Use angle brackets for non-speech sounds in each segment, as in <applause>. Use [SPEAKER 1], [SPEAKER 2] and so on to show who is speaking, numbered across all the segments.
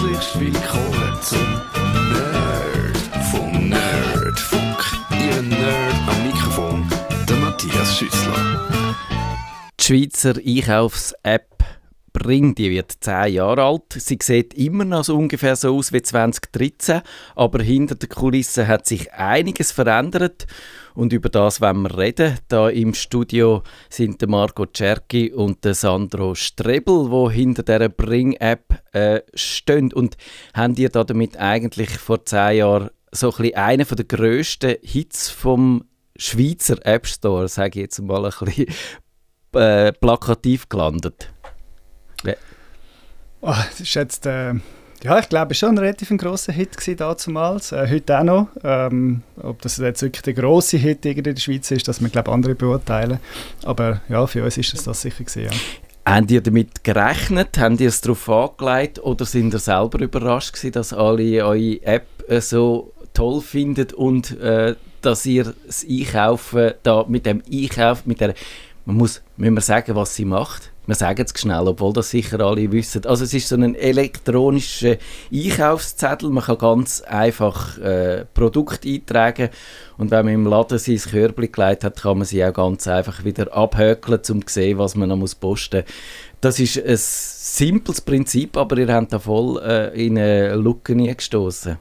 [SPEAKER 1] Herzlich willkommen zum Nerd vom Nerdfunk. Ihr Nerd am Mikrofon, der Matthias Schüssler.
[SPEAKER 2] Die Schweizer Einkaufs-App Bring, die wird 10 Jahre alt. Sie sieht immer noch so ungefähr so aus wie 2013, aber hinter den Kulissen hat sich einiges verändert und über das wollen wir reden. Da im Studio sind der Marco Cerchi und der Sandro Strebel, wo hinter der Bring-App äh, stehen und haben ihr da damit eigentlich vor 10 Jahren so ein bisschen einen der grössten Hits vom Schweizer App Store, sage ich jetzt mal ein bisschen äh, plakativ gelandet.
[SPEAKER 3] Oh, das ist jetzt, äh, ja, ich glaube, schon ein relativ grosser Hit damals, äh, heute auch noch. Ähm, ob das jetzt wirklich der grosse Hit in der Schweiz ist, das wir glaube andere beurteilen. Aber ja, für uns ist das, das sicher gewesen, ja.
[SPEAKER 2] Habt ihr damit gerechnet? Habt ihr es darauf angelegt oder sind ihr selber überrascht gewesen, dass alle eure App äh, so toll findet und äh, dass ihr das Einkaufen da mit dem Einkauf, mit der, man muss, müssen wir sagen, was sie macht? Wir sagen es schnell, obwohl das sicher alle wissen. Also es ist so ein elektronischer Einkaufszettel. Man kann ganz einfach äh, Produkte eintragen und wenn man im Laden sein Körbchen gelegt hat, kann man sie auch ganz einfach wieder abhökeln, um zu sehen, was man noch posten muss. Das ist ein simples Prinzip, aber ihr habt da voll äh, in eine Lücke gestoßen.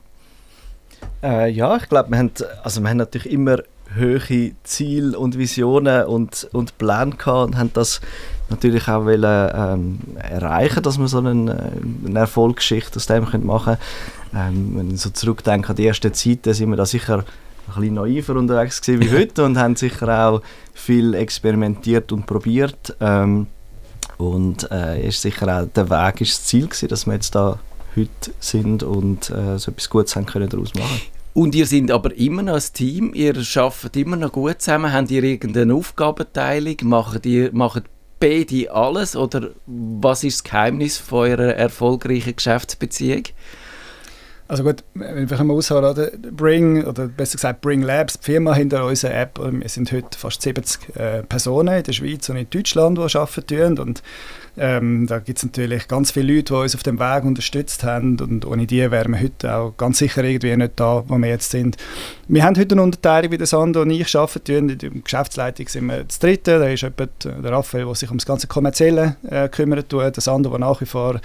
[SPEAKER 4] Äh, ja, ich glaube, wir haben, also wir haben natürlich immer hohe Ziele und Visionen und, und Pläne gehabt und haben das natürlich auch wollen, ähm, erreichen, dass wir so eine, äh, eine Erfolgsgeschichte aus dem machen können. Ähm, wenn ich so zurückdenke an die ersten Zeiten, sind wir da sicher ein bisschen naiver unterwegs gewesen wie <laughs> heute und haben sicher auch viel experimentiert und probiert. Ähm, und äh, ist sicher auch der Weg ist das Ziel gewesen, dass wir jetzt da heute sind und äh, so etwas Gutes haben können daraus machen.
[SPEAKER 2] Und ihr seid aber immer noch ein Team, ihr arbeitet immer noch gut zusammen, habt ihr irgendeine Aufgabenteilung, macht ihr macht beide alles oder was ist das Geheimnis von eurer erfolgreichen Geschäftsbeziehung?
[SPEAKER 3] Also gut, wenn wir mal ausholen, oder? Bring, oder besser gesagt Bring Labs, die Firma hinter unserer App, wir sind heute fast 70 äh, Personen in der Schweiz und in Deutschland, die arbeiten und ähm, da gibt es natürlich ganz viele Leute, die uns auf dem Weg unterstützt haben und ohne die wären wir heute auch ganz sicher irgendwie nicht da, wo wir jetzt sind. Wir haben heute eine Unterteilung, wie der Sandro und ich arbeiten. In der Geschäftsleitung sind wir das Dritte, da ist jemand, der Raphael, der sich um das ganze Kommerzielle äh, kümmert, der Sandro, der nach wie vor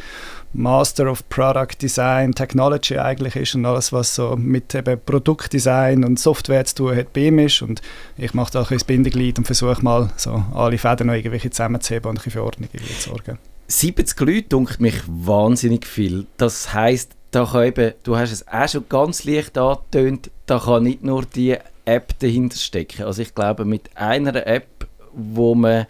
[SPEAKER 3] Master of Product Design, Technology eigentlich ist und alles, was so mit eben Produktdesign und Software zu tun hat, bei ihm ist. Und ich mache da ein das Bindeglied und versuche mal so alle Fäden noch irgendwie zusammenzuheben und ein für Ordnung zu sorgen.
[SPEAKER 2] 70 Leute dunkelt mich wahnsinnig viel. Das heisst, da kann eben, du hast es auch schon ganz leicht angetönt, da kann nicht nur die App dahinter stecken. Also ich glaube, mit einer App, wo man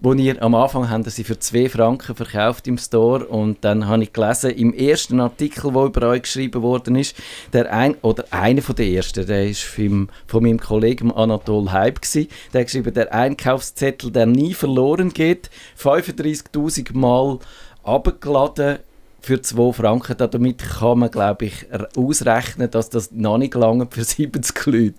[SPEAKER 2] wo ihr am Anfang haben sie für 2 Franken verkauft im Store und dann habe ich gelesen, im ersten Artikel, der über euch geschrieben worden ist, der ein, oder einer von der ersten, der ist vom, von meinem Kollegen Anatol Hype gewesen, der hat geschrieben, der Einkaufszettel, der nie verloren geht, 35'000 Mal abgeladen für 2 Franken. Damit kann man, glaube ich, ausrechnen, dass das noch nicht lange für 70 Leute.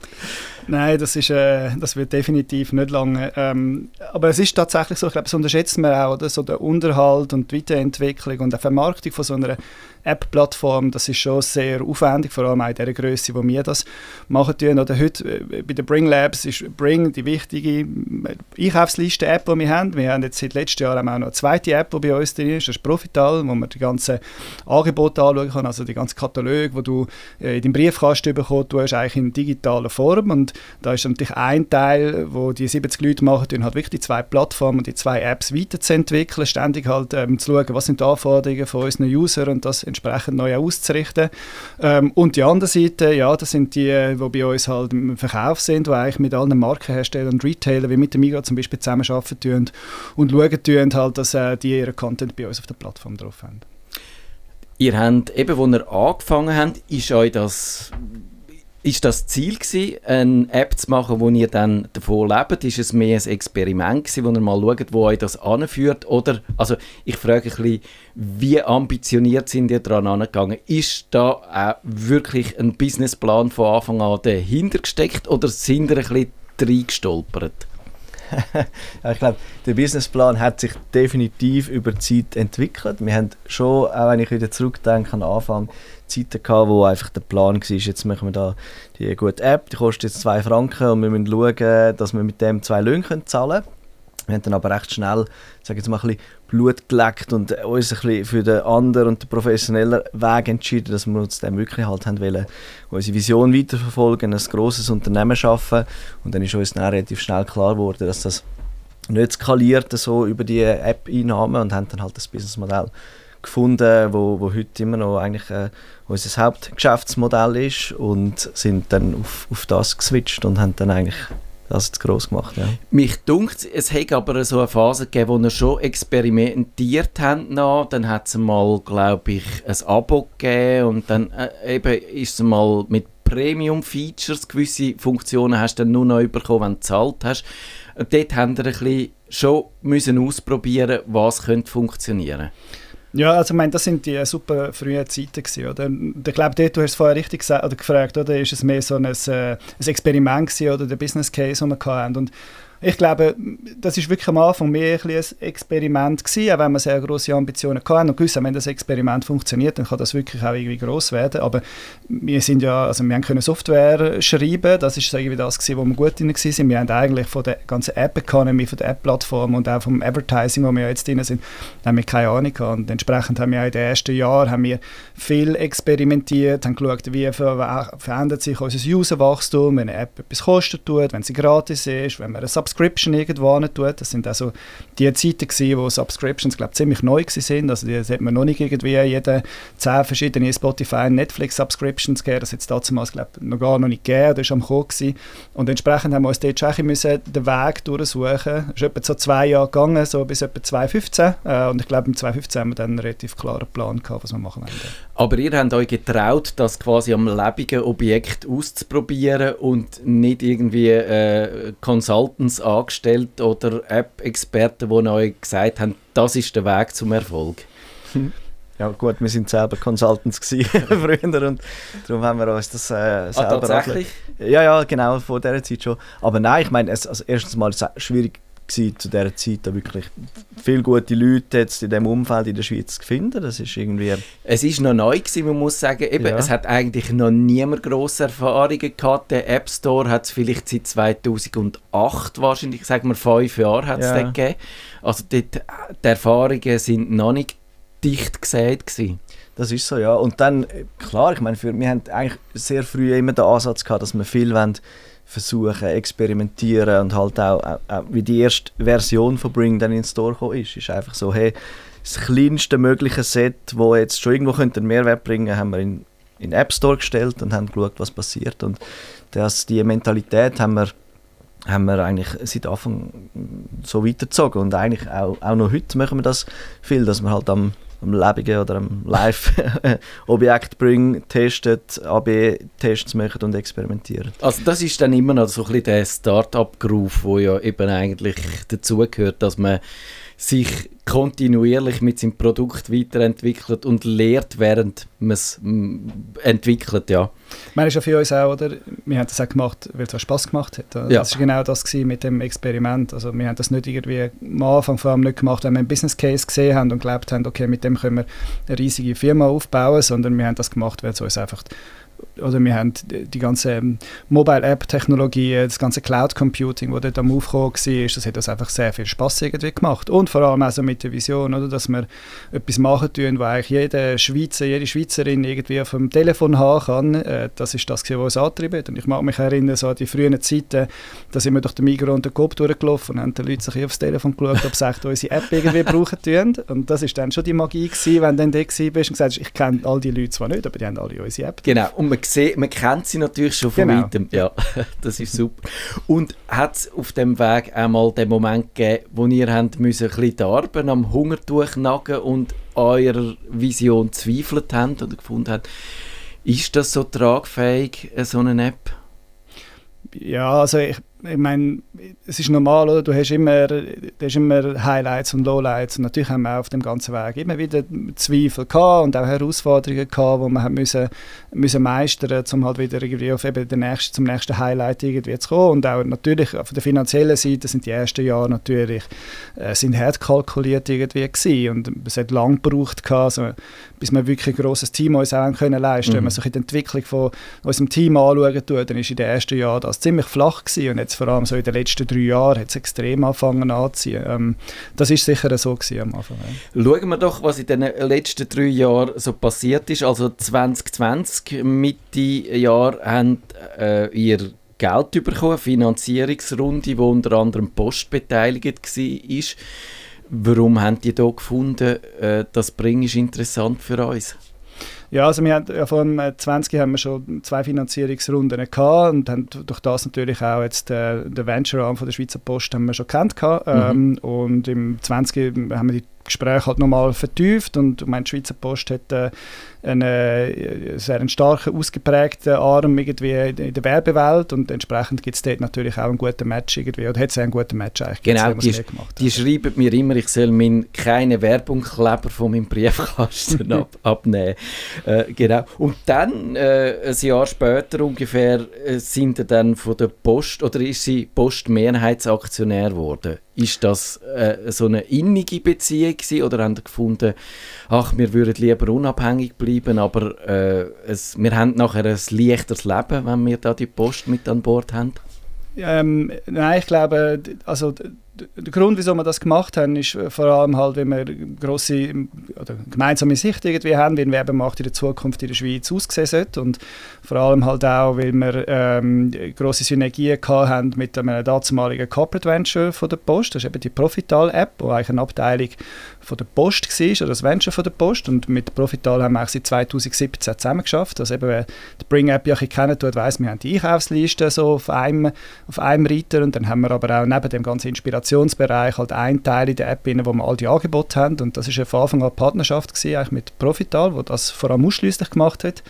[SPEAKER 3] Nein, das, ist, äh, das wird definitiv nicht lange. Ähm, aber es ist tatsächlich so, ich glaube, das unterschätzt man auch, oder? So der Unterhalt und die Weiterentwicklung und die Vermarktung von so einer App-Plattform, das ist schon sehr aufwendig, vor allem auch in der Größe, wo wir das machen tun. Oder heute äh, bei den Bring Labs ist Bring die wichtige äh, Einkaufsliste-App, die wir haben. Wir haben jetzt seit letztem Jahr auch noch eine zweite App, die bei uns drin ist, das ist Profital, wo man die ganzen Angebote anschauen kann, also die ganzen Kataloge, die du äh, in deinem Briefkasten bekommst, du hast eigentlich in digitaler Form und da ist natürlich ein Teil, wo die 70 Leute machen, tun halt wirklich die zwei Plattformen, die zwei Apps weiterzuentwickeln, ständig halt ähm, zu schauen, was sind die Anforderungen von unseren Usern und das entsprechend neu auszurichten. Ähm, und die andere Seite, ja, das sind die, die bei uns halt im Verkauf sind, die eigentlich mit allen Markenherstellern und Retailern, wie mit dem Migros zum Beispiel zusammenarbeiten und schauen tun halt, dass äh, die ihren Content bei uns auf der Plattform drauf haben.
[SPEAKER 2] Ihr habt, eben, als ihr angefangen habt, ist euch das ist das Ziel gewesen, eine App zu machen, wo ihr dann davon lebt? Ist es mehr ein Experiment gewesen, wo ihr mal schaut, wo euch das anführt? Oder, also ich frage ein bisschen, wie ambitioniert sind ihr daran angegangen? Ist da auch wirklich ein Businessplan von Anfang an dahinter gesteckt oder sind ihr ein bisschen reingestolpert? <laughs>
[SPEAKER 4] ja, ich glaube, der Businessplan hat sich definitiv über die Zeit entwickelt. Wir haben schon, auch wenn ich wieder zurückdenke an den Anfang, Zeiten gehabt, wo einfach der Plan war, jetzt machen wir da die gute App, die kostet jetzt 2 Franken und wir müssen schauen, dass wir mit dem zwei Löhne zahlen können. Wir haben dann aber recht schnell, sage jetzt mal, ein bisschen Blut geleckt und uns ein bisschen für den anderen und den professionellen Weg entschieden, dass wir uns dann wirklich halt haben wollen, unsere Vision weiterverfolgen, ein grosses Unternehmen schaffen. Und dann ist uns dann relativ schnell klar geworden, dass das nicht skaliert so über die App-Einnahmen und haben dann halt das Businessmodell gefunden, wo, wo heute immer noch eigentlich äh, unser Hauptgeschäftsmodell ist und sind dann auf, auf das geswitcht und haben dann eigentlich das jetzt gross gemacht. Ja.
[SPEAKER 2] Mich dunkt es hat aber so eine Phase gegeben, wo wir schon experimentiert haben. Dann hat es mal, glaube ich, ein Abo gegeben und dann äh, eben ist es mal mit Premium-Features, gewisse Funktionen hast du dann nur noch bekommen, wenn du gezahlt hast. Und dort haben wir ein bisschen schon müssen ausprobieren, was könnte funktionieren
[SPEAKER 3] ja, also ich meine, das sind die super frühen Zeiten gewesen, oder? Ich glaube, du hast es vorher richtig gesagt, oder gefragt, oder? Ist es mehr so ein, äh, ein Experiment gewesen, oder der Business Case, den wir hatten. Und ich glaube, das ist wirklich am Anfang mehr ein, ein Experiment gewesen, auch wenn wir sehr große Ambitionen hatten und gewusst, wenn das Experiment funktioniert, dann kann das wirklich auch irgendwie groß werden. Aber wir sind ja, also wir können Software schreiben, das ist irgendwie das gewesen, wo wir gut drin waren. Wir haben eigentlich von der ganzen App Economy, von der App-Plattform und auch vom Advertising, wo wir jetzt drin sind, haben wir keine Ahnung gehabt. Und entsprechend haben wir auch in den ersten Jahren haben wir viel experimentiert, haben geschaut, wie verändert sich unser Userwachstum, wenn eine App etwas kostet tut, wenn sie gratis ist, wenn wir eine Subscription Subscription irgendwo tut. Das sind also die Zeiten gewesen, wo Subscriptions glaub, ziemlich neu sind. Also das hat man noch nicht irgendwie jede zehn verschiedene Spotify und Netflix Subscriptions gegeben. Das hat es damals glaub, noch gar noch nicht gegeben. Das war am Kommen. Und entsprechend haben wir uns dort schon müssen den Weg durchsuchen. Es ist etwa so zwei Jahre gegangen, so bis etwa 2015. Äh, und ich glaube, im 2015 haben wir dann einen relativ klaren Plan gehabt, was wir machen wollen.
[SPEAKER 2] Aber ihr habt euch getraut, das quasi am lebenden Objekt auszuprobieren und nicht irgendwie äh, Consultants angestellt oder App-Experten, die euch gesagt haben, das ist der Weg zum Erfolg? <laughs>
[SPEAKER 4] Ja gut, wir sind selber Consultants <laughs> früher und darum haben wir uns das äh, ah, selber...
[SPEAKER 2] Ah, tatsächlich?
[SPEAKER 4] Ja, ja, genau, vor dieser Zeit schon. Aber nein, ich meine, es, also erstens mal ist es schwierig gewesen, zu dieser Zeit da wirklich viele gute Leute jetzt in diesem Umfeld in der Schweiz zu finden. Das ist irgendwie...
[SPEAKER 2] Es ist noch neu gewesen, man muss sagen, eben, ja. es hat eigentlich noch niemand grosse Erfahrungen gehabt. Der App Store hat es vielleicht seit 2008 wahrscheinlich, sagen wir fünf Jahre hat es ja. gegeben. Also dort, die Erfahrungen sind noch nicht dicht gesät gewesen.
[SPEAKER 4] Das ist so, ja. Und dann, klar, ich meine, wir haben eigentlich sehr früh immer den Ansatz gehabt, dass wir viel wollen, versuchen, experimentieren und halt auch, auch, auch, wie die erste Version von Bring dann ins Store gekommen ist, ist einfach so, hey, das kleinste mögliche Set, wo jetzt schon irgendwo einen Mehrwert bringen, haben wir in in den App Store gestellt und haben geschaut, was passiert. Und das, die Mentalität haben wir haben wir eigentlich seit Anfang so weitergezogen. Und eigentlich auch, auch noch heute machen wir das viel, dass wir halt am am lebenden oder am Live-Objekt <laughs> bringen, testet, AB-Tests machen und experimentieren.
[SPEAKER 2] Also das ist dann immer noch so ein bisschen der Start-up-Groove, wo ja eben eigentlich dazugehört, dass man sich kontinuierlich mit seinem Produkt weiterentwickelt und lehrt, während man es entwickelt, ja.
[SPEAKER 3] Ich meine, ist ja für uns auch, oder? Wir haben das auch gemacht, weil es auch Spass gemacht hat. Ja. Das war genau das mit dem Experiment. Also wir haben das nicht irgendwie am Anfang vor allem nicht gemacht, wenn wir einen Business Case gesehen haben und glaubt haben, okay, mit dem können wir eine riesige Firma aufbauen, sondern wir haben das gemacht, weil es uns einfach oder wir haben die ganze ähm, Mobile-App-Technologie, das ganze Cloud-Computing, das dort am Aufkommen war, das hat uns einfach sehr viel Spaß irgendwie gemacht. Und vor allem also mit der Vision, oder, dass wir etwas machen tun, was eigentlich jeder Schweizer, jede Schweizerin irgendwie auf dem Telefon haben kann. Äh, das ist das, was uns antrieben Und ich mag mich erinnern, so an die frühen Zeiten, da sind wir durch den Migros und den Coop durchgelaufen und haben die Leute sich aufs Telefon geschaut, ob sie unsere App irgendwie <laughs> brauchen tun. Und das ist dann schon die Magie gewesen, wenn du dann da bist und gesagt hast, ich kenne all die Leute zwar nicht, aber die haben alle unsere App.
[SPEAKER 2] Genau, und man sieht, man kennt sie natürlich schon von genau. weitem. Ja, <laughs> das ist super. Und hat es auf dem Weg einmal den Moment gegeben, wo ihr habt müssen, ein bisschen die Arben am Hungertuch nagen und eurer Vision zweifelt habt oder gefunden habt, ist das so tragfähig, so eine App?
[SPEAKER 3] Ja, also ich, ich meine, es ist normal, oder? Du hast immer, du hast immer Highlights und Lowlights und natürlich haben wir auf dem ganzen Weg immer wieder Zweifel gehabt und auch Herausforderungen gehabt, die haben müssen, müssen meistern, um halt wieder irgendwie auf eben den nächsten, zum nächsten Highlight irgendwie zu kommen und auch natürlich auf der finanziellen Seite sind die ersten Jahre natürlich äh, sind hart kalkuliert irgendwie gewesen und es hat lange gebraucht gehabt, also, bis wir wirklich ein grosses Team uns auch können leisten. Mhm. Wenn man sich die Entwicklung von unserem Team anschauen tut, dann ist in den ersten Jahren das ziemlich flach gewesen und jetzt vor allem so in den letzten drei Jahren hat es extrem angefangen anzuziehen. Ähm, das ist sicher so am Anfang.
[SPEAKER 2] Ja. Schauen wir doch, was in den letzten drei Jahren so passiert ist. Also 2020, Mitte Jahr, haben äh, ihr Geld bekommen, Finanzierungsrunde, wo unter anderem Post beteiligt war. Warum haben die hier gefunden, äh, das Bring ist interessant für uns?
[SPEAKER 3] Ja, also wir haben ja vor 20 haben wir schon zwei Finanzierungsrunden gehabt und haben durch das natürlich auch jetzt äh, den Venture-Arm von der Schweizer Post haben wir schon kennt gehabt. Mhm. Ähm, und im 20 haben wir die Gespräche halt nochmal vertieft und ich meine, die Schweizer Post hat äh, einen sehr einen starken, ausgeprägten Arm irgendwie in der Werbewelt und entsprechend gibt es dort natürlich auch einen guten Match irgendwie, oder hat es einen guten Match eigentlich
[SPEAKER 2] Genau, die, gemacht, die schreiben mir immer, ich soll mein, keine Werbungskleber von meinem Briefkasten <laughs> ab, abnehmen. Äh, genau. Und dann, äh, ein Jahr später ungefähr, äh, sind sie dann von der Post, oder ist sie Post-Mehrheitsaktionär geworden? Ist das äh, so eine innige Beziehung gewesen, oder haben sie gefunden, ach, wir würden lieber unabhängig bleiben, aber äh, es, wir haben nachher ein leichteres Leben, wenn wir da die Post mit an Bord haben?
[SPEAKER 3] Ähm, nein, ich glaube, also der Grund, wieso wir das gemacht haben, ist vor allem halt, wenn wir grosse oder gemeinsame Sicht irgendwie haben, wie ein Werbemarkt in der Zukunft in der Schweiz aussehen sollte. Und vor allem halt auch, weil wir ähm, grosse Synergien haben mit einem damaligen Corporate Venture von der Post, das ist eben die Profital-App, die eigentlich eine Abteilung von der Post war, oder das Venture von der Post. Und mit Profital haben wir eigentlich seit 2017 zusammen geschafft. Also eben, wer die Bring-App ja kennen tut, weiss, wir haben die Einkaufsliste so auf einem, auf einem Reiter. Und dann haben wir aber auch neben dem ganzen Inspirationsbereich halt einen Teil in der App, wo wir all die Angebote haben und das ist von Anfang an Partnerschaft gewesen, eigentlich mit Profital, wo das vor allem ausschließlich gemacht hat.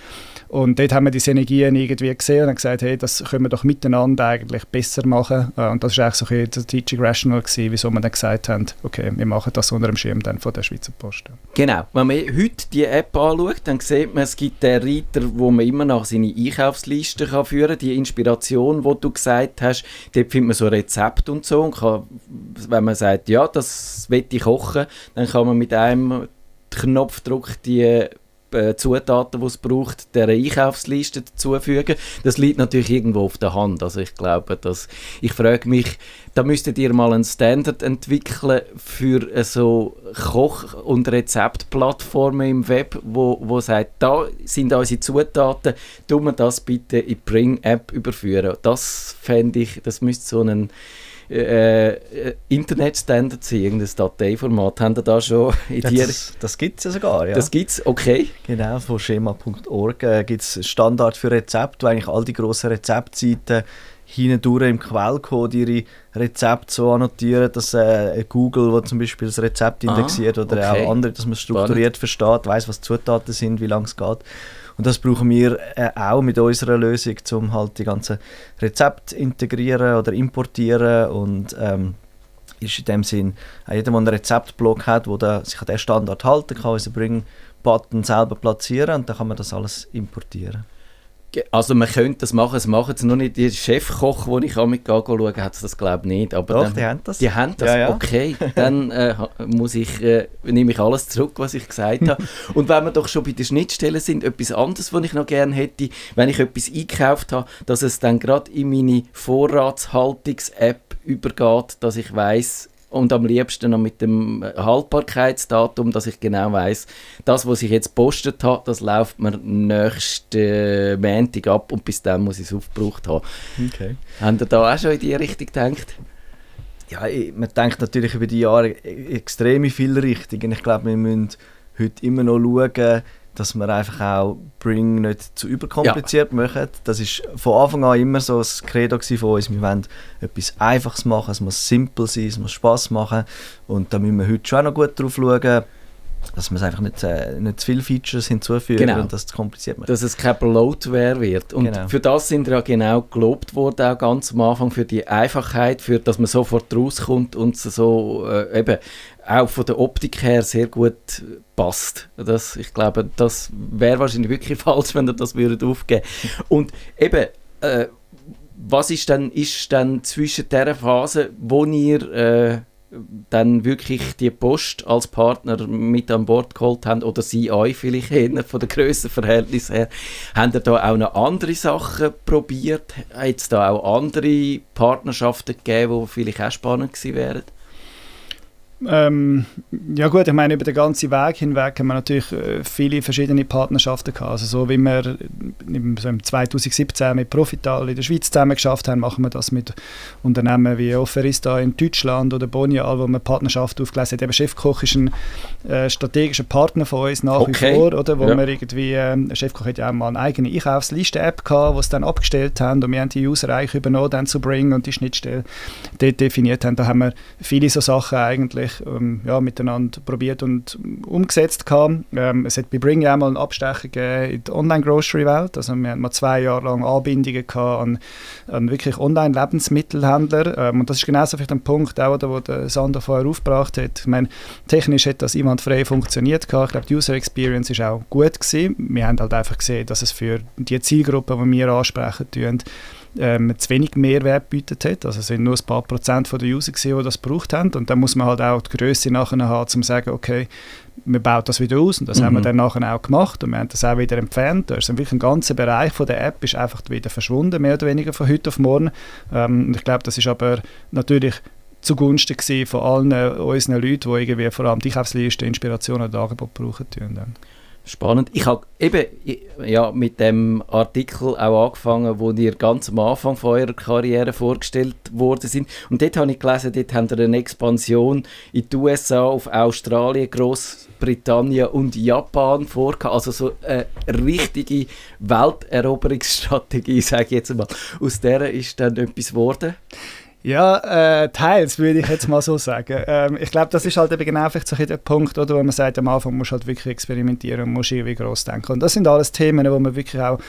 [SPEAKER 3] Und dort haben wir die Synergien irgendwie gesehen und haben gesagt, hey, das können wir doch miteinander eigentlich besser machen. Äh, und das war eigentlich so ein der Teaching Rational gewesen, wieso wir dann gesagt haben, okay, wir machen das unter dem Schirm dann von der Schweizer Post.
[SPEAKER 2] Genau. Wenn man heute die App anschaut, dann sieht man, es gibt den Reiter, wo man immer nach seine Einkaufsliste kann führen kann. Die Inspiration, die du gesagt hast, dort findet man so Rezept und so. Und kann, wenn man sagt, ja, das will ich kochen, dann kann man mit einem Knopfdruck die äh, Zutaten, die es braucht, der Einkaufsliste dazufügen. Das liegt natürlich irgendwo auf der Hand. Also ich glaube, dass ich frage mich, da müsstet ihr mal einen Standard entwickeln für so Koch- und Rezeptplattformen im Web, wo, wo sagt, da sind unsere Zutaten, tun wir das bitte in die Bring-App überführen. Das fände ich, das müsste so ein äh, äh, Internetstandards sind, irgendein Dateiformat, haben da schon
[SPEAKER 4] in ja, dir... Das, das gibt es ja sogar, ja.
[SPEAKER 2] Das gibt es, okay.
[SPEAKER 4] Genau, von schema.org äh, gibt es Standard für Rezepte, wo eigentlich all die grossen Rezeptseiten hindurch im Quellcode ihre Rezepte so annotieren, dass äh, Google, wo zum Beispiel das Rezept ah, indexiert, ah, oder okay. auch andere, dass man strukturiert Spannend. versteht, weiß, was Zutaten sind, wie lange es geht. Und das brauchen wir äh, auch mit unserer Lösung, um halt die ganzen Rezepte integrieren oder importieren und ähm, ist in dem Sinn, äh, jeder, der einen Rezeptblock hat, der sich an diesen Standard halten kann, unseren Bring-Button selber platzieren und dann kann man das alles importieren.
[SPEAKER 2] Also man könnte das machen, es machen es nur nicht. Die Chefkoch, wo ich mit schaue, hat es das glaube ich nicht. Aber
[SPEAKER 4] Doch,
[SPEAKER 2] dann,
[SPEAKER 4] die haben das.
[SPEAKER 2] Die haben das, ja, ja. okay. Dann äh, muss ich, äh, nehme ich alles zurück, was ich gesagt habe. <laughs> Und wenn wir doch schon bei den Schnittstellen sind, etwas anderes, was ich noch gerne hätte, wenn ich etwas eingekauft habe, dass es dann gerade in meine Vorratshaltungs-App übergeht, dass ich weiß und am liebsten noch mit dem Haltbarkeitsdatum, dass ich genau weiß, das, was ich jetzt postet habe, das läuft mir nächsten Montag ab und bis dann muss ich es aufgebraucht haben. Okay. Haben ihr da auch schon in die Richtung gedacht?
[SPEAKER 4] Ja, man denkt natürlich über die Jahre extrem in viele Richtungen. Ich glaube, wir müssen heute immer noch schauen, dass wir einfach auch Bring nicht zu überkompliziert ja. machen. Das ist von Anfang an immer so das Credo von uns. Wir wollen etwas Einfaches machen, es muss simpel sein, es muss Spaß machen und da müssen wir heute schon auch noch gut drauf schauen, dass man es einfach nicht, äh, nicht zu viele Features hinzufügt
[SPEAKER 2] Genau.
[SPEAKER 4] und das zu kompliziert macht.
[SPEAKER 2] dass es kein Bloatware wird. Und
[SPEAKER 4] Genau.
[SPEAKER 2] für das sind wir ja genau gelobt worden, auch ganz am Anfang, für die Einfachheit, für dass man sofort rauskommt und so äh, eben auch von der Optik her sehr gut passt. Das, ich glaube, das wäre wahrscheinlich wirklich <laughs> falsch, wenn ihr das würdet aufgeben Und eben, äh, was ist dann, ist dann zwischen der Phase, wo ihr äh, dann wirklich die Post als Partner mit an Bord geholt haben oder sie euch vielleicht eher von der Grössenverhältnis her, haben ihr da auch noch andere Sachen probiert? Hat es da auch andere Partnerschaften gegeben, die vielleicht auch spannend gewesen wären?
[SPEAKER 3] Ähm, ja gut, ich meine, über den ganzen Weg hinweg haben wir natürlich äh, viele verschiedene Partnerschaften gehabt. Also so wie wir im, so im 2017 mit Profital in der Schweiz zusammen geschafft haben, machen wir das mit Unternehmen wie Offerista in Deutschland oder Bonial, wo wir Partnerschaften aufgelesen haben. Eben Chefkoch ist ein äh, strategischer Partner von uns nach
[SPEAKER 2] Okay.
[SPEAKER 3] wie vor, oder? Wo
[SPEAKER 2] Ja.
[SPEAKER 3] wir irgendwie, ähm, Chefkoch hat ja auch mal eine eigene Einkaufsliste-App gehabt, die sie dann abgestellt haben und wir haben die User eigentlich übernommen dann zu Bring und die Schnittstelle dort definiert haben. Da haben wir viele so Sachen eigentlich ähm, ja, miteinander probiert und umgesetzt. gehabt. Ähm, es hat bei Bring ja mal einen Abstecher gegeben in die Online-Grocery-Welt. Also wir haben mal zwei Jahre lang Anbindungen gehabt an, an wirklich Online-Lebensmittelhändler. Ähm, und das ist genauso vielleicht ein Punkt, auch, oder, wo der Sander vorher aufgebracht hat. Ich meine, technisch hat das einwandfrei funktioniert. Gehabt. Ich glaube, die User Experience ist auch gut gewesen. Wir haben halt einfach gesehen, dass es für die Zielgruppe, die wir ansprechen, tun, ähm, zu wenig Mehrwert bietet hat. Also es sind nur ein paar Prozent von der User gewesen, die das gebraucht haben. Und dann muss man halt auch die Größe nachher haben, um zu sagen, okay, wir bauen das wieder aus und das haben wir
[SPEAKER 2] Mhm.
[SPEAKER 3] dann nachher auch gemacht und wir haben das auch wieder entfernt. Da ist wirklich ein ganzer Bereich von der App ist einfach wieder verschwunden, mehr oder weniger von heute auf morgen. Ähm, und ich glaube, das ist aber natürlich zugunsten von allen äh, unseren Leuten, die irgendwie vor allem die Einkaufsliste, Inspiration oder Angebot brauchen. tun dann.
[SPEAKER 2] Spannend. Ich habe eben ja, mit dem Artikel auch angefangen, wo ihr ganz am Anfang von eurer Karriere vorgestellt worden sind. Und dort habe ich gelesen, dort habt ihr eine Expansion in die USA, auf Australien, Großbritannien und Japan vorgehabt. Also so eine richtige Welteroberungsstrategie, <laughs> sage ich jetzt mal. Aus der ist dann etwas geworden.
[SPEAKER 3] Ja, äh, teils würde ich jetzt mal so sagen. <laughs> Ähm, ich glaube, das ist halt eben genau vielleicht so der Punkt, oder, wo man sagt, am Anfang musst du halt wirklich experimentieren und musst irgendwie gross denken. Und das sind alles Themen, wo man wirklich auch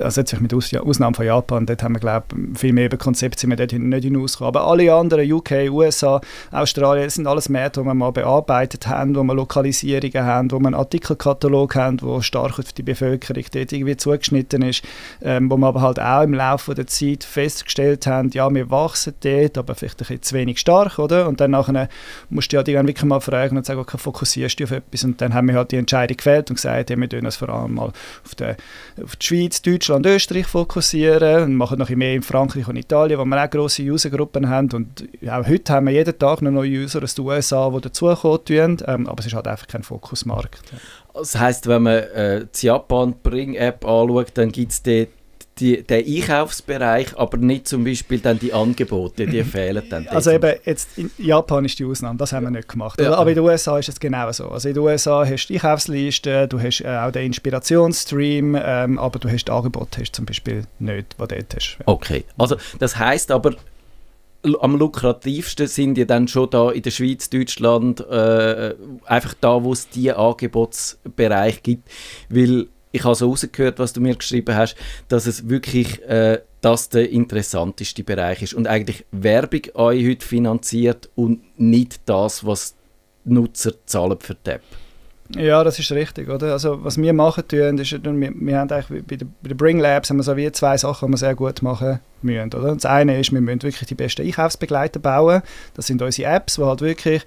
[SPEAKER 3] also jetzt mit Aus Ausnahme von Japan, dort haben wir glaube viel mehr über Konzepte sind wir dort nicht hinausgekommen. Aber alle anderen, UK, USA, Australien, das sind alles Märkte, die wir mal bearbeitet haben, wo wir Lokalisierungen haben, wo wir einen Artikelkatalog haben, der stark auf die Bevölkerung dort irgendwie zugeschnitten ist, ähm, wo wir aber halt auch im Laufe der Zeit festgestellt haben, ja, wir wachsen dort, aber vielleicht ein bisschen zu wenig stark, oder? Und dann nachher musst du ja die dann wirklich mal fragen und sagen, okay, fokussierst du auf etwas? Und dann haben wir halt die Entscheidung gefällt und gesagt, ja, wir tun das vor allem mal auf, der, auf die Schweiz, Deutschland, Österreich fokussieren und machen noch mehr in Frankreich und Italien, wo wir auch grosse Usergruppen haben und auch heute haben wir jeden Tag noch neue User aus den USA, die dazukommen ähm, aber es ist halt einfach kein Fokusmarkt.
[SPEAKER 2] Das heisst, wenn man äh, die Japan Bring App anschaut, dann gibt es dort die, den Einkaufsbereich, aber nicht zum Beispiel dann die Angebote, die <laughs> fehlen dann.
[SPEAKER 3] Also eben, jetzt in Japan ist die Ausnahme, das haben wir nicht gemacht.
[SPEAKER 2] Ja.
[SPEAKER 3] Aber in den USA ist es genau so. Also in den USA hast du die Einkaufsliste, du hast äh, auch den Inspirationsstream, ähm, aber du hast Angebote hast zum Beispiel nicht, die du dort hast. Ja.
[SPEAKER 2] Okay, also das heißt aber, am lukrativsten sind die dann schon da in der Schweiz, Deutschland, äh, einfach da, wo es die Angebotsbereich gibt, weil ich habe so rausgehört, was du mir geschrieben hast, dass es wirklich äh, das der interessanteste Bereich ist und eigentlich Werbung euch heute finanziert und nicht das, was Nutzer zahlen für die App.
[SPEAKER 3] Ja, das ist richtig, oder? Also was wir machen tun, ist, wir, wir haben eigentlich bei den bei den Bring Labs haben wir so wie zwei Sachen, die wir sehr gut machen müssen, oder? Das eine ist, wir müssen wirklich die besten Einkaufsbegleiter bauen. Das sind unsere Apps, die halt wirklich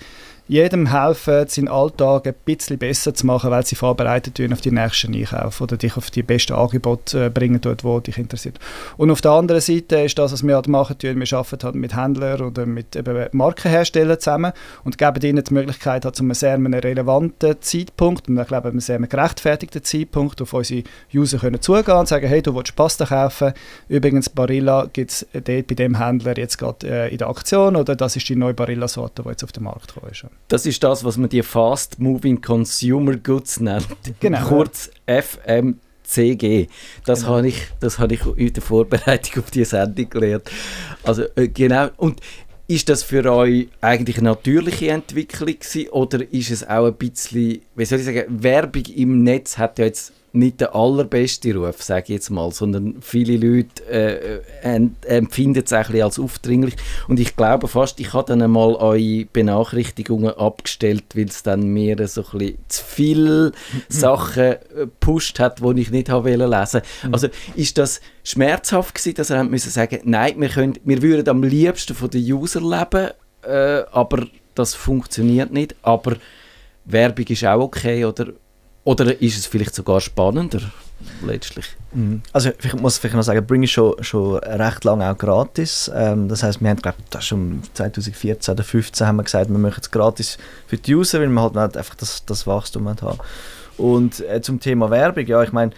[SPEAKER 3] jedem helfen, seinen Alltag ein bisschen besser zu machen, weil sie vorbereitet tun auf die nächsten Einkauf oder dich auf die besten Angebote äh, bringen dort, wo dich interessiert. Und auf der anderen Seite ist das, was wir halt machen wir arbeiten halt mit Händlern oder mit Markenherstellern zusammen und geben ihnen die Möglichkeit, halt zu einem sehr relevanten Zeitpunkt und ich glaube, einem sehr gerechtfertigten Zeitpunkt auf unsere User können zugehen und sagen, hey, du willst Pasta kaufen, übrigens Barilla gibt es dort bei dem Händler jetzt gerade äh, in der Aktion oder das ist die neue Barilla-Sorte, die jetzt auf den Markt gekommen ist.
[SPEAKER 2] Das ist das, was man die Fast Moving Consumer Goods nennt.
[SPEAKER 3] Genau.
[SPEAKER 2] Kurz FMCG. Das
[SPEAKER 3] Genau.
[SPEAKER 2] habe ich, das habe ich in der Vorbereitung auf die Sendung gelernt. Also äh, genau. Und Ist das für euch eigentlich eine natürliche Entwicklung gewesen, oder ist es auch ein bisschen, wie soll ich sagen, Werbung im Netz hat ja jetzt nicht der allerbeste Ruf, sage ich jetzt mal, sondern viele Leute äh, äh empfinden es ein als aufdringlich. Und ich glaube fast, ich habe dann einmal eure Benachrichtigungen abgestellt, weil es dann mir so ein bisschen zu viele <laughs> Sachen gepusht hat, die ich nicht habe lesen. Mhm. Also ist das schmerzhaft gewesen, dass er müssen sagen, nein, wir, können, wir würden am liebsten von den User leben, äh, aber das funktioniert nicht, aber Werbung ist auch okay, oder oder ist es vielleicht sogar spannender, letztlich?
[SPEAKER 4] Mhm. Also ich muss vielleicht noch sagen, Bring ist schon, schon recht lange auch gratis. Ähm, das heißt, wir haben glaube das schon 2014 oder 2015 haben wir gesagt, wir machen es gratis für die User, weil wir halt einfach das, das Wachstum haben. Und äh, zum Thema Werbung, ja, ich meine,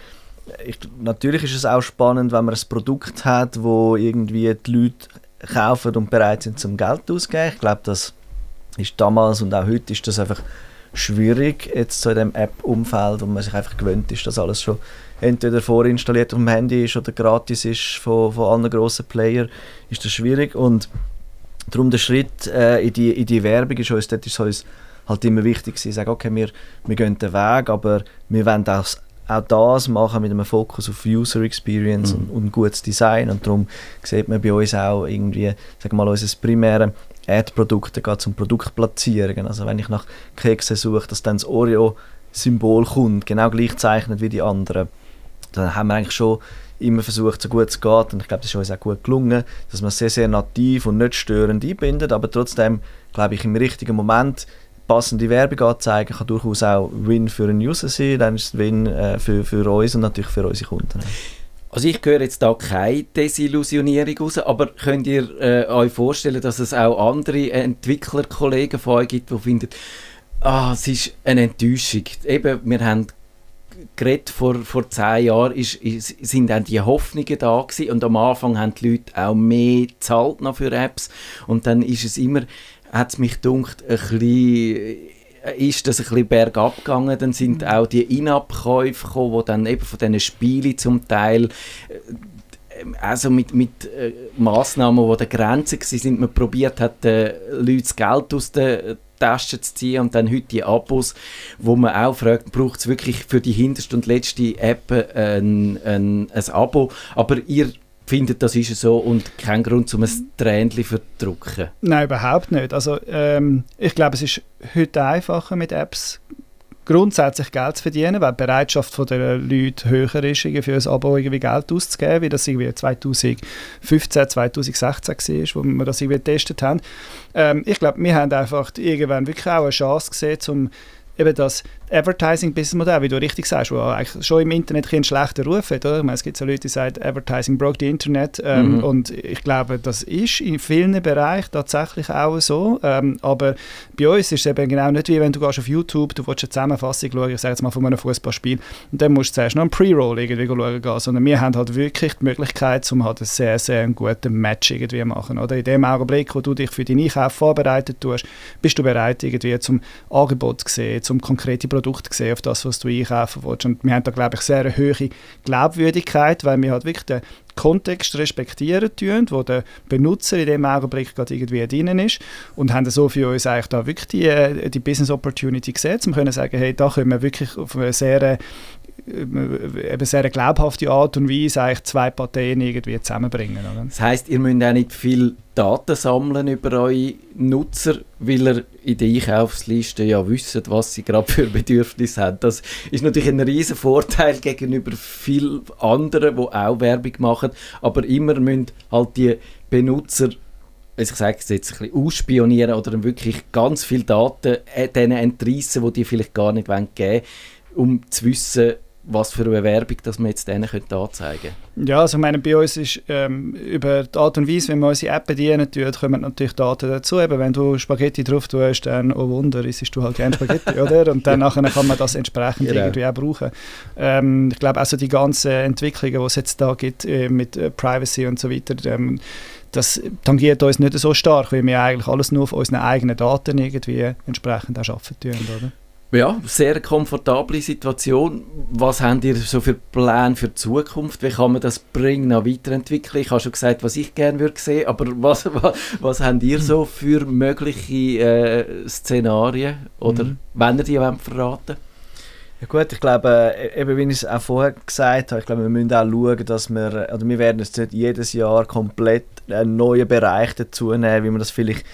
[SPEAKER 4] ich, natürlich ist es auch spannend, wenn man ein Produkt hat, wo irgendwie die Leute kaufen und bereit sind zum Geld auszugeben. Ich glaube, das ist damals und auch heute ist das einfach schwierig, jetzt so in dem App-Umfeld, wo man sich einfach gewöhnt ist, dass alles schon entweder vorinstalliert auf dem Handy ist oder gratis ist von, von allen grossen Playern, ist das schwierig. Und darum der Schritt äh, in, die, in die Werbung ist uns, ist uns halt immer wichtig zu sagen, okay, wir, wir gehen den Weg, aber wir wollen das, auch das machen mit einem Fokus auf User Experience mhm. und, und gutes Design und darum sieht man bei uns auch irgendwie, sagen wir mal, unser primäres Ad-Produkte geht zum Produkt platzieren. Also wenn ich nach Keksen suche, dass dann das Oreo-Symbol kommt, genau gleich zeichnet wie die anderen, dann haben wir eigentlich schon immer versucht, so gut es geht, und ich glaube, das ist uns auch gut gelungen, dass man sehr, sehr nativ und nicht störend einbindet, aber trotzdem, glaube ich, im richtigen Moment passende Werbung anzeigen, kann durchaus auch Win für einen User sein, dann ist es Win äh, für, für uns und natürlich für unsere Kunden.
[SPEAKER 2] Also ich höre jetzt da keine Desillusionierung raus, aber könnt ihr äh, euch vorstellen, dass es auch andere Entwicklerkollegen von euch gibt, die finden, ah, es ist eine Enttäuschung. Eben, wir haben geredet, vor, vor zehn Jahren ist, ist, sind dann die Hoffnungen da gewesen und am Anfang haben die Leute auch mehr gezahlt noch für Apps und dann ist es immer, hat es mich gedacht, ein bisschen ist das ein bisschen bergab gegangen. Dann sind mhm. auch die In-Abkäufe gekommen, die dann eben von diesen Spielen zum Teil äh, also mit, mit äh, Massnahmen, die der Grenze waren, man probiert hat, den Leuten das Geld aus der Tasche zu ziehen und dann heute die Abos, wo man auch fragt, braucht es wirklich für die hinterste und letzte App ein, ein, ein Abo, aber ihr findet, das ist so und kein Grund, um ein Tränchen zu verdrücken?
[SPEAKER 3] Nein, überhaupt nicht. Also ähm, ich glaube, es ist heute einfacher mit Apps grundsätzlich Geld zu verdienen, weil die Bereitschaft der Leute höher ist, für ein Abo irgendwie Geld auszugeben, wie das irgendwie 2015, 2016 war, wo wir das irgendwie getestet haben. Ähm, ich glaube, wir haben einfach irgendwann wirklich auch eine Chance gesehen, um eben das Advertising-Business-Modell, wie du richtig sagst, wo eigentlich schon im Internet einen schlechten Ruf hat. Oder? Ich meine, es gibt so Leute, die sagen, Advertising broke the Internet. Ähm, mhm. Und ich glaube, das ist in vielen Bereichen tatsächlich auch so. Ähm, aber bei uns ist es eben genau nicht wie wenn du gehst auf YouTube, du willst eine Zusammenfassung schauen, ich sage jetzt mal von einem Fußballspiel, und dann musst du zuerst noch einen Pre-Roll irgendwie schauen gehen. Sondern wir haben halt wirklich die Möglichkeit, um halt einen sehr, sehr guten Match irgendwie zu machen. Oder? In dem Augenblick, wo du dich für deinen Einkauf vorbereitet tust, bist du bereit, irgendwie zum Angebot zu sehen, zum konkrete Produkt gesehen, auf das, was du einkaufen willst. Und wir haben da, glaube ich, sehr eine hohe Glaubwürdigkeit, weil wir halt wirklich den Kontext respektieren tun, wo der Benutzer in dem Augenblick gerade irgendwie drin ist und haben so für uns eigentlich da wirklich die, äh, die Business Opportunity gesetzt. Wir können sagen, hey, da können wir wirklich auf eine sehr äh, eben sehr glaubhafte Art und Weise eigentlich zwei Parteien irgendwie zusammenbringen. Oder?
[SPEAKER 2] Das heißt, ihr müsst auch nicht viel Daten sammeln über eure Nutzer, weil ihr in der Einkaufsliste ja wisst, was sie gerade für Bedürfnisse haben. Das ist natürlich ein riesen Vorteil gegenüber vielen anderen, die auch Werbung machen, aber immer müssen halt die Benutzer also ich sage es jetzt ein bisschen ausspionieren oder wirklich ganz viele Daten äh, denen entreissen, die die vielleicht gar nicht geben wollen, um zu wissen, was für eine Werbung dass wir jetzt denen anzeigen können.
[SPEAKER 3] Ja, also ich meine, bei uns ist ähm, über die Art und Weise, wie wir unsere App bedienen, tut, kommen natürlich Daten dazu. Eben, wenn du Spaghetti drauf tust, dann, oh Wunder, isst du halt gerne Spaghetti, <laughs> oder? Und dann ja. nachher kann man das entsprechend genau. irgendwie auch brauchen. Ähm, ich glaube, also die ganzen Entwicklungen, die es jetzt da gibt äh, mit äh, Privacy und so weiter, ähm, das tangiert uns nicht so stark, weil wir eigentlich alles nur auf unseren eigenen Daten irgendwie entsprechend auch arbeiten tun, oder?
[SPEAKER 2] Ja, sehr komfortable Situation. Was habt ihr so für Pläne für die Zukunft? Wie kann man das Bring noch weiterentwickeln? Ich habe schon gesagt, was ich gerne würde sehen, aber <laughs> was, was, was habt ihr so für mögliche äh, Szenarien? Oder mhm. wenn ihr die wollt verraten
[SPEAKER 4] ja gut, ich glaube, äh, eben wie ich es auch vorher gesagt habe, ich glaube, wir müssen auch schauen, dass wir, oder wir werden jetzt nicht jedes Jahr komplett einen neuen Bereich dazu nehmen, wie wir das vielleicht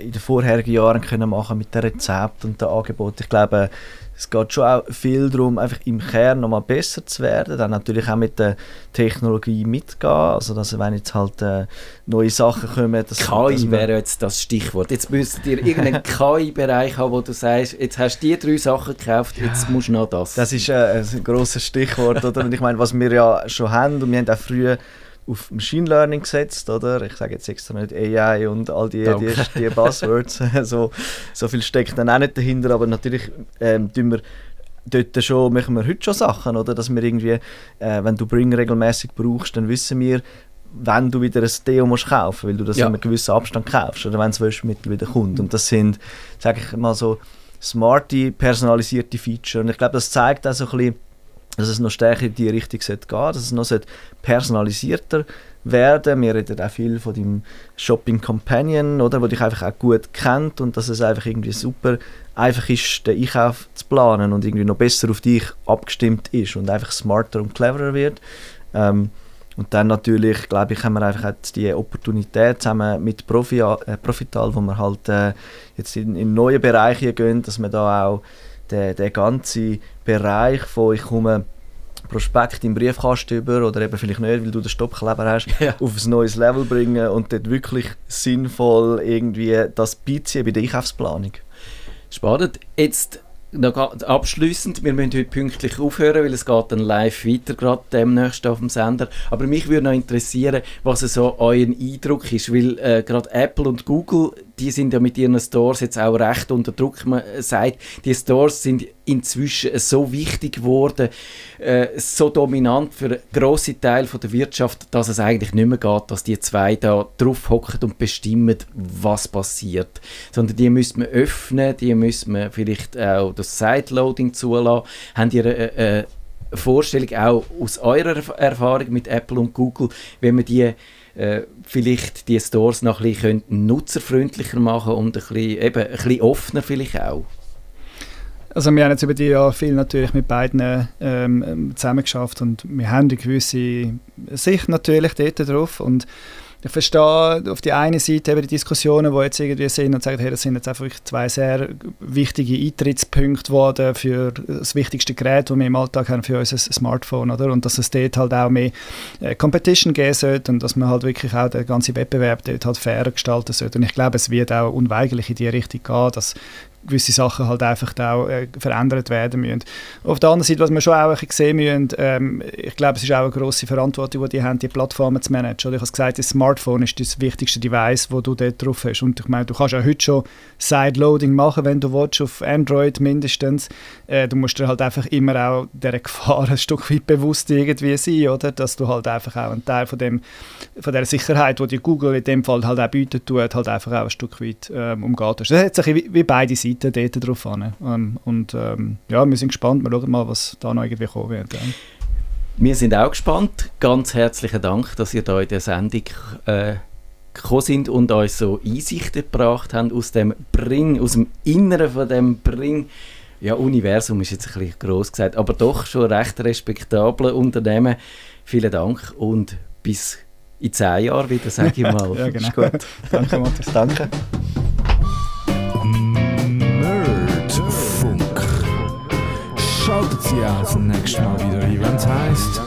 [SPEAKER 4] in den vorherigen Jahren können machen mit den Rezepten und den Angeboten. Ich glaube, es geht schon auch viel darum, einfach im Kern nochmal besser zu werden, dann natürlich auch mit der Technologie mitgehen, also dass wenn jetzt halt äh, neue Sachen kommen... Dass,
[SPEAKER 2] KI wäre jetzt das Stichwort. Jetzt müsstet ihr irgendeinen <laughs> KI-Bereich haben, wo du sagst, jetzt hast du die drei Sachen gekauft, jetzt ja, musst du noch das.
[SPEAKER 4] Das ist äh, ein grosses Stichwort, oder? Und ich meine, was wir ja schon haben, und wir haben auch früher auf Machine Learning gesetzt, oder? Ich sage jetzt extra nicht AI und all die, die, die, Buzzwords. <laughs> <laughs> so, so viel steckt dann auch nicht dahinter, aber natürlich ähm, tun wir dort schon, machen wir heute schon Sachen, oder? Dass wir irgendwie, äh, wenn du Bring regelmäßig brauchst, dann wissen wir, wenn du wieder ein Deo musst kaufen, weil du das ja. in einem gewissen Abstand kaufst oder wenn das Wäschmittel wieder kommt. Und das sind, sage ich mal so, smarte, personalisierte Feature. Und ich glaube, das zeigt auch so ein bisschen, dass es noch stärker in die Richtung gehen sollte, dass es noch personalisierter werden Wir reden auch viel von dem Shopping Companion, oder, wo dich einfach auch gut kennt und dass es einfach irgendwie super einfach ist, den Einkauf zu planen und irgendwie noch besser auf dich abgestimmt ist und einfach smarter und cleverer wird. Ähm, und dann natürlich, glaube ich, haben wir einfach die Opportunität zusammen mit Profi, äh, Profital, wo wir halt äh, jetzt in, in neue Bereiche gehen, dass wir da auch der, der ganze Bereich von ich komme Prospekt im Briefkasten über oder eben vielleicht nicht, weil du den Stoppkleber hast, ja. auf ein neues Level bringen und dort wirklich sinnvoll irgendwie das beiziehen bei der Einkaufsplanung.
[SPEAKER 2] Spannend. Jetzt noch abschließend, wir müssen heute pünktlich aufhören, weil es geht dann live weiter, gerade demnächst auf dem Sender. Aber mich würde noch interessieren, was so euer Eindruck ist, weil äh, gerade Apple und Google die sind ja mit ihren Stores jetzt auch recht unter Druck. Man sagt, die Stores sind inzwischen so wichtig geworden, äh, so dominant für grossen Teil der Wirtschaft, dass es eigentlich nicht mehr geht, dass die zwei da drauf hocken und bestimmen, was passiert. Sondern die müssen man öffnen, die müssen man vielleicht auch das Sideloading zulassen. Haben die eine, eine Vorstellung auch aus eurer Erfahrung mit Apple und Google, wenn man die äh, vielleicht die Stores noch ein bisschen nutzerfreundlicher machen und ein bisschen, eben, ein bisschen offener vielleicht auch?
[SPEAKER 3] Also wir haben jetzt über die Jahre viel natürlich mit beiden ähm, zusammengeschafft und wir haben eine gewisse Sicht natürlich dort drauf und ich verstehe auf die eine Seite eben die Diskussionen, die jetzt irgendwie sind und sagen, hey, das sind jetzt einfach zwei sehr wichtige Eintrittspunkte geworden für das wichtigste Gerät, das wir im Alltag haben, für unser Smartphone, oder? Und dass es dort halt auch mehr äh, Competition geben sollte und dass man halt wirklich auch den ganzen Wettbewerb dort halt fairer gestalten sollte. Und ich glaube, es wird auch unweigerlich in die Richtung gehen, dass gewisse Sachen halt einfach auch äh, verändert werden müssen. Auf der anderen Seite, was wir schon auch sehen müssen, ähm, ich glaube, es ist auch eine grosse Verantwortung, die die haben, die Plattformen zu managen. Oder ich habe gesagt, das Smartphone ist das wichtigste Device, wo du dort drauf hast. Und ich meine, du kannst ja heute schon Sideloading machen, wenn du willst, auf Android mindestens. Äh, du musst dir halt einfach immer auch dieser Gefahr ein Stück weit bewusst irgendwie sein, oder? Dass du halt einfach auch einen Teil von, dem, von der Sicherheit, die dir Google in dem Fall halt auch bietet, halt einfach auch ein Stück weit ähm, umgeht. Das ist wie, wie beide Seiten Seiten dort drauf an. Ähm, und ähm, ja, wir sind gespannt, wir schauen mal, was da noch irgendwie kommen wird. Ja.
[SPEAKER 2] Wir sind auch gespannt. Ganz herzlichen Dank, dass ihr da in der Sendung äh, gekommen sind und uns so Einsichten gebracht habt aus dem Bring, aus dem Inneren von dem Bring. Ja, Universum ist jetzt ein bisschen gross gesagt, aber doch schon recht respektable Unternehmen. Vielen Dank und bis in zehn Jahren wieder, sage ich <laughs> mal.
[SPEAKER 3] ja, genau. Ist gut. <laughs> Danke, Matthias. Danke.
[SPEAKER 1] Sie auch zum nächsten Mal wieder. Es heisst